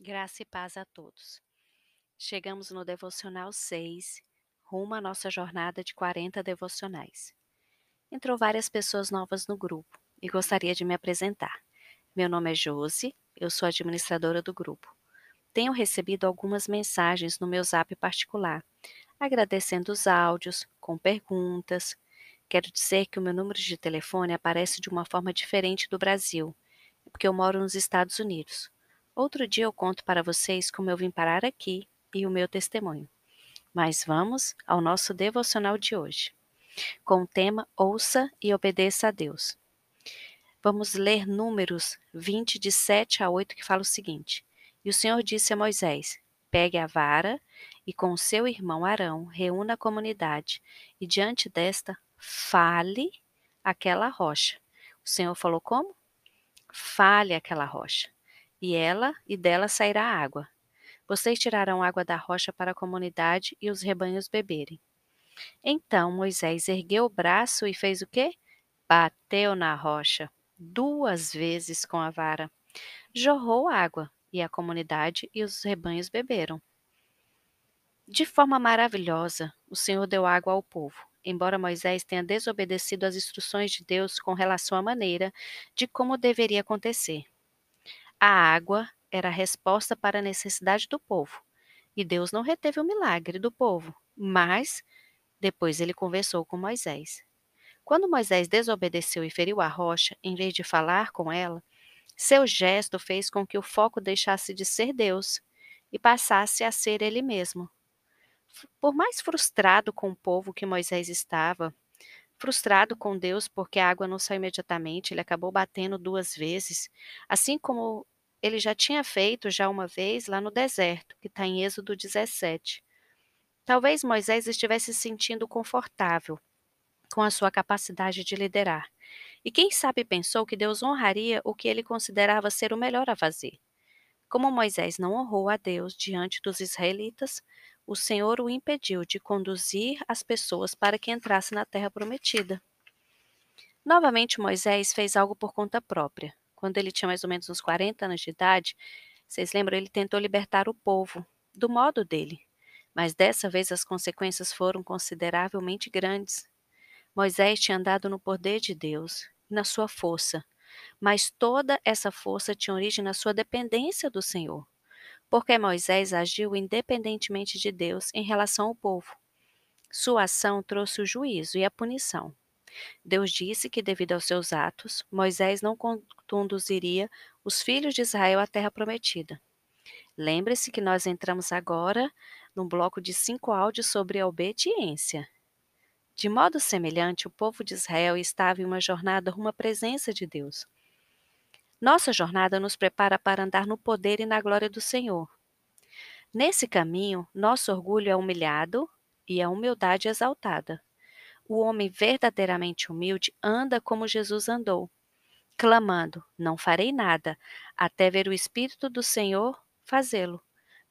Graça e paz a todos. Chegamos no devocional 6, rumo à nossa jornada de 40 devocionais. Entrou várias pessoas novas no grupo e gostaria de me apresentar. Meu nome é Josi, eu sou administradora do grupo. Tenho recebido algumas mensagens no meu zap particular, agradecendo os áudios, com perguntas. Quero dizer que o meu número de telefone aparece de uma forma diferente do Brasil, porque eu moro nos Estados Unidos. Outro dia eu conto para vocês como eu vim parar aqui e o meu testemunho. Mas vamos ao nosso devocional de hoje, com o tema Ouça e obedeça a Deus. Vamos ler Números 20, de 7 a 8, que fala o seguinte: E o Senhor disse a Moisés: Pegue a vara e com seu irmão Arão reúna a comunidade, e diante desta fale aquela rocha. O Senhor falou como? Fale aquela rocha e ela e dela sairá água. Vocês tirarão água da rocha para a comunidade e os rebanhos beberem. Então Moisés ergueu o braço e fez o quê? Bateu na rocha duas vezes com a vara. Jorrou água e a comunidade e os rebanhos beberam. De forma maravilhosa, o Senhor deu água ao povo, embora Moisés tenha desobedecido às instruções de Deus com relação à maneira de como deveria acontecer. A água era a resposta para a necessidade do povo. E Deus não reteve o milagre do povo, mas depois ele conversou com Moisés. Quando Moisés desobedeceu e feriu a rocha, em vez de falar com ela, seu gesto fez com que o foco deixasse de ser Deus e passasse a ser ele mesmo. Por mais frustrado com o povo que Moisés estava, Frustrado com Deus porque a água não saiu imediatamente, ele acabou batendo duas vezes, assim como ele já tinha feito já uma vez lá no deserto, que está em Êxodo 17. Talvez Moisés estivesse se sentindo confortável com a sua capacidade de liderar. E quem sabe pensou que Deus honraria o que ele considerava ser o melhor a fazer. Como Moisés não honrou a Deus diante dos israelitas, o Senhor o impediu de conduzir as pessoas para que entrasse na terra prometida. Novamente, Moisés fez algo por conta própria. Quando ele tinha mais ou menos uns 40 anos de idade, vocês lembram, ele tentou libertar o povo, do modo dele. Mas dessa vez as consequências foram consideravelmente grandes. Moisés tinha andado no poder de Deus, na sua força, mas toda essa força tinha origem na sua dependência do Senhor porque Moisés agiu independentemente de Deus em relação ao povo. Sua ação trouxe o juízo e a punição. Deus disse que, devido aos seus atos, Moisés não conduziria os filhos de Israel à terra prometida. Lembre-se que nós entramos agora num bloco de cinco áudios sobre a obediência. De modo semelhante, o povo de Israel estava em uma jornada rumo à presença de Deus. Nossa jornada nos prepara para andar no poder e na glória do Senhor. Nesse caminho, nosso orgulho é humilhado e a humildade exaltada. O homem verdadeiramente humilde anda como Jesus andou, clamando: Não farei nada, até ver o Espírito do Senhor fazê-lo.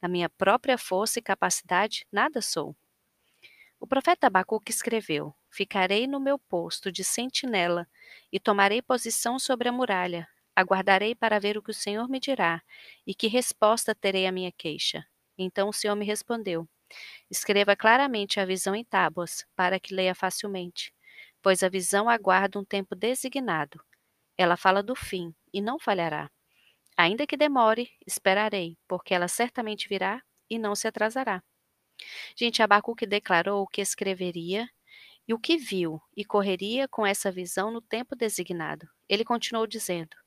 Na minha própria força e capacidade, nada sou. O profeta Abacuque escreveu: Ficarei no meu posto de sentinela e tomarei posição sobre a muralha, Aguardarei para ver o que o Senhor me dirá, e que resposta terei à minha queixa. Então o Senhor me respondeu: Escreva claramente a visão em tábuas, para que leia facilmente, pois a visão aguarda um tempo designado. Ela fala do fim, e não falhará. Ainda que demore, esperarei, porque ela certamente virá e não se atrasará. Gente, Abacuque declarou o que escreveria e o que viu, e correria com essa visão no tempo designado. Ele continuou dizendo: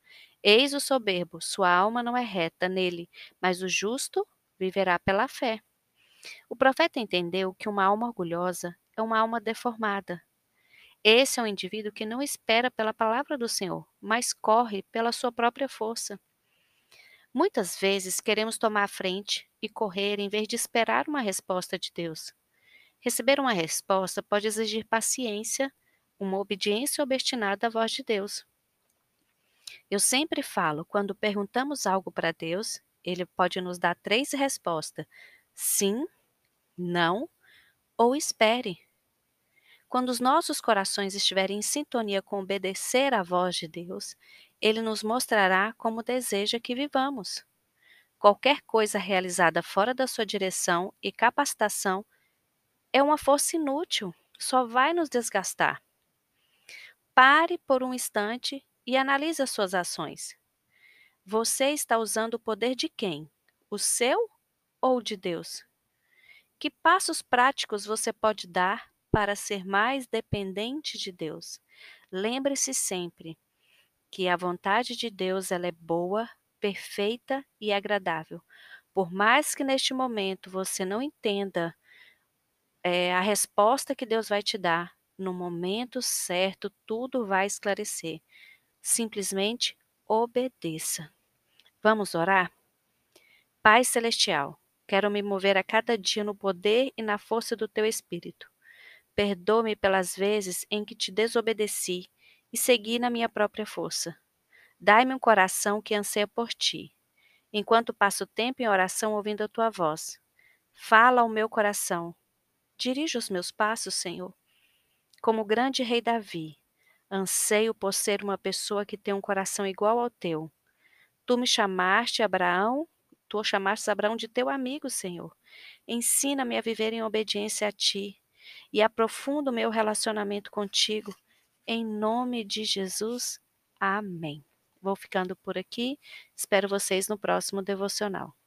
Eis o soberbo, sua alma não é reta nele, mas o justo viverá pela fé. O profeta entendeu que uma alma orgulhosa é uma alma deformada. Esse é um indivíduo que não espera pela palavra do Senhor, mas corre pela sua própria força. Muitas vezes queremos tomar a frente e correr em vez de esperar uma resposta de Deus. Receber uma resposta pode exigir paciência, uma obediência obstinada à voz de Deus. Eu sempre falo, quando perguntamos algo para Deus, ele pode nos dar três respostas: sim, não ou espere. Quando os nossos corações estiverem em sintonia com obedecer à voz de Deus, ele nos mostrará como deseja que vivamos. Qualquer coisa realizada fora da sua direção e capacitação é uma força inútil, só vai nos desgastar. Pare por um instante e analise as suas ações. Você está usando o poder de quem? O seu ou de Deus? Que passos práticos você pode dar para ser mais dependente de Deus? Lembre-se sempre que a vontade de Deus ela é boa, perfeita e agradável. Por mais que neste momento você não entenda é, a resposta que Deus vai te dar, no momento certo tudo vai esclarecer. Simplesmente obedeça. Vamos orar? Pai Celestial, quero me mover a cada dia no poder e na força do Teu Espírito. Perdoa-me pelas vezes em que te desobedeci e segui na minha própria força. Dai-me um coração que anseia por Ti, enquanto passo tempo em oração ouvindo a Tua voz. Fala ao meu coração. Dirige os meus passos, Senhor. Como o grande rei Davi, anseio por ser uma pessoa que tem um coração igual ao teu. Tu me chamaste, Abraão, tu chamaste Abraão de teu amigo, Senhor. Ensina-me a viver em obediência a ti e aprofunda o meu relacionamento contigo. Em nome de Jesus. Amém. Vou ficando por aqui. Espero vocês no próximo devocional.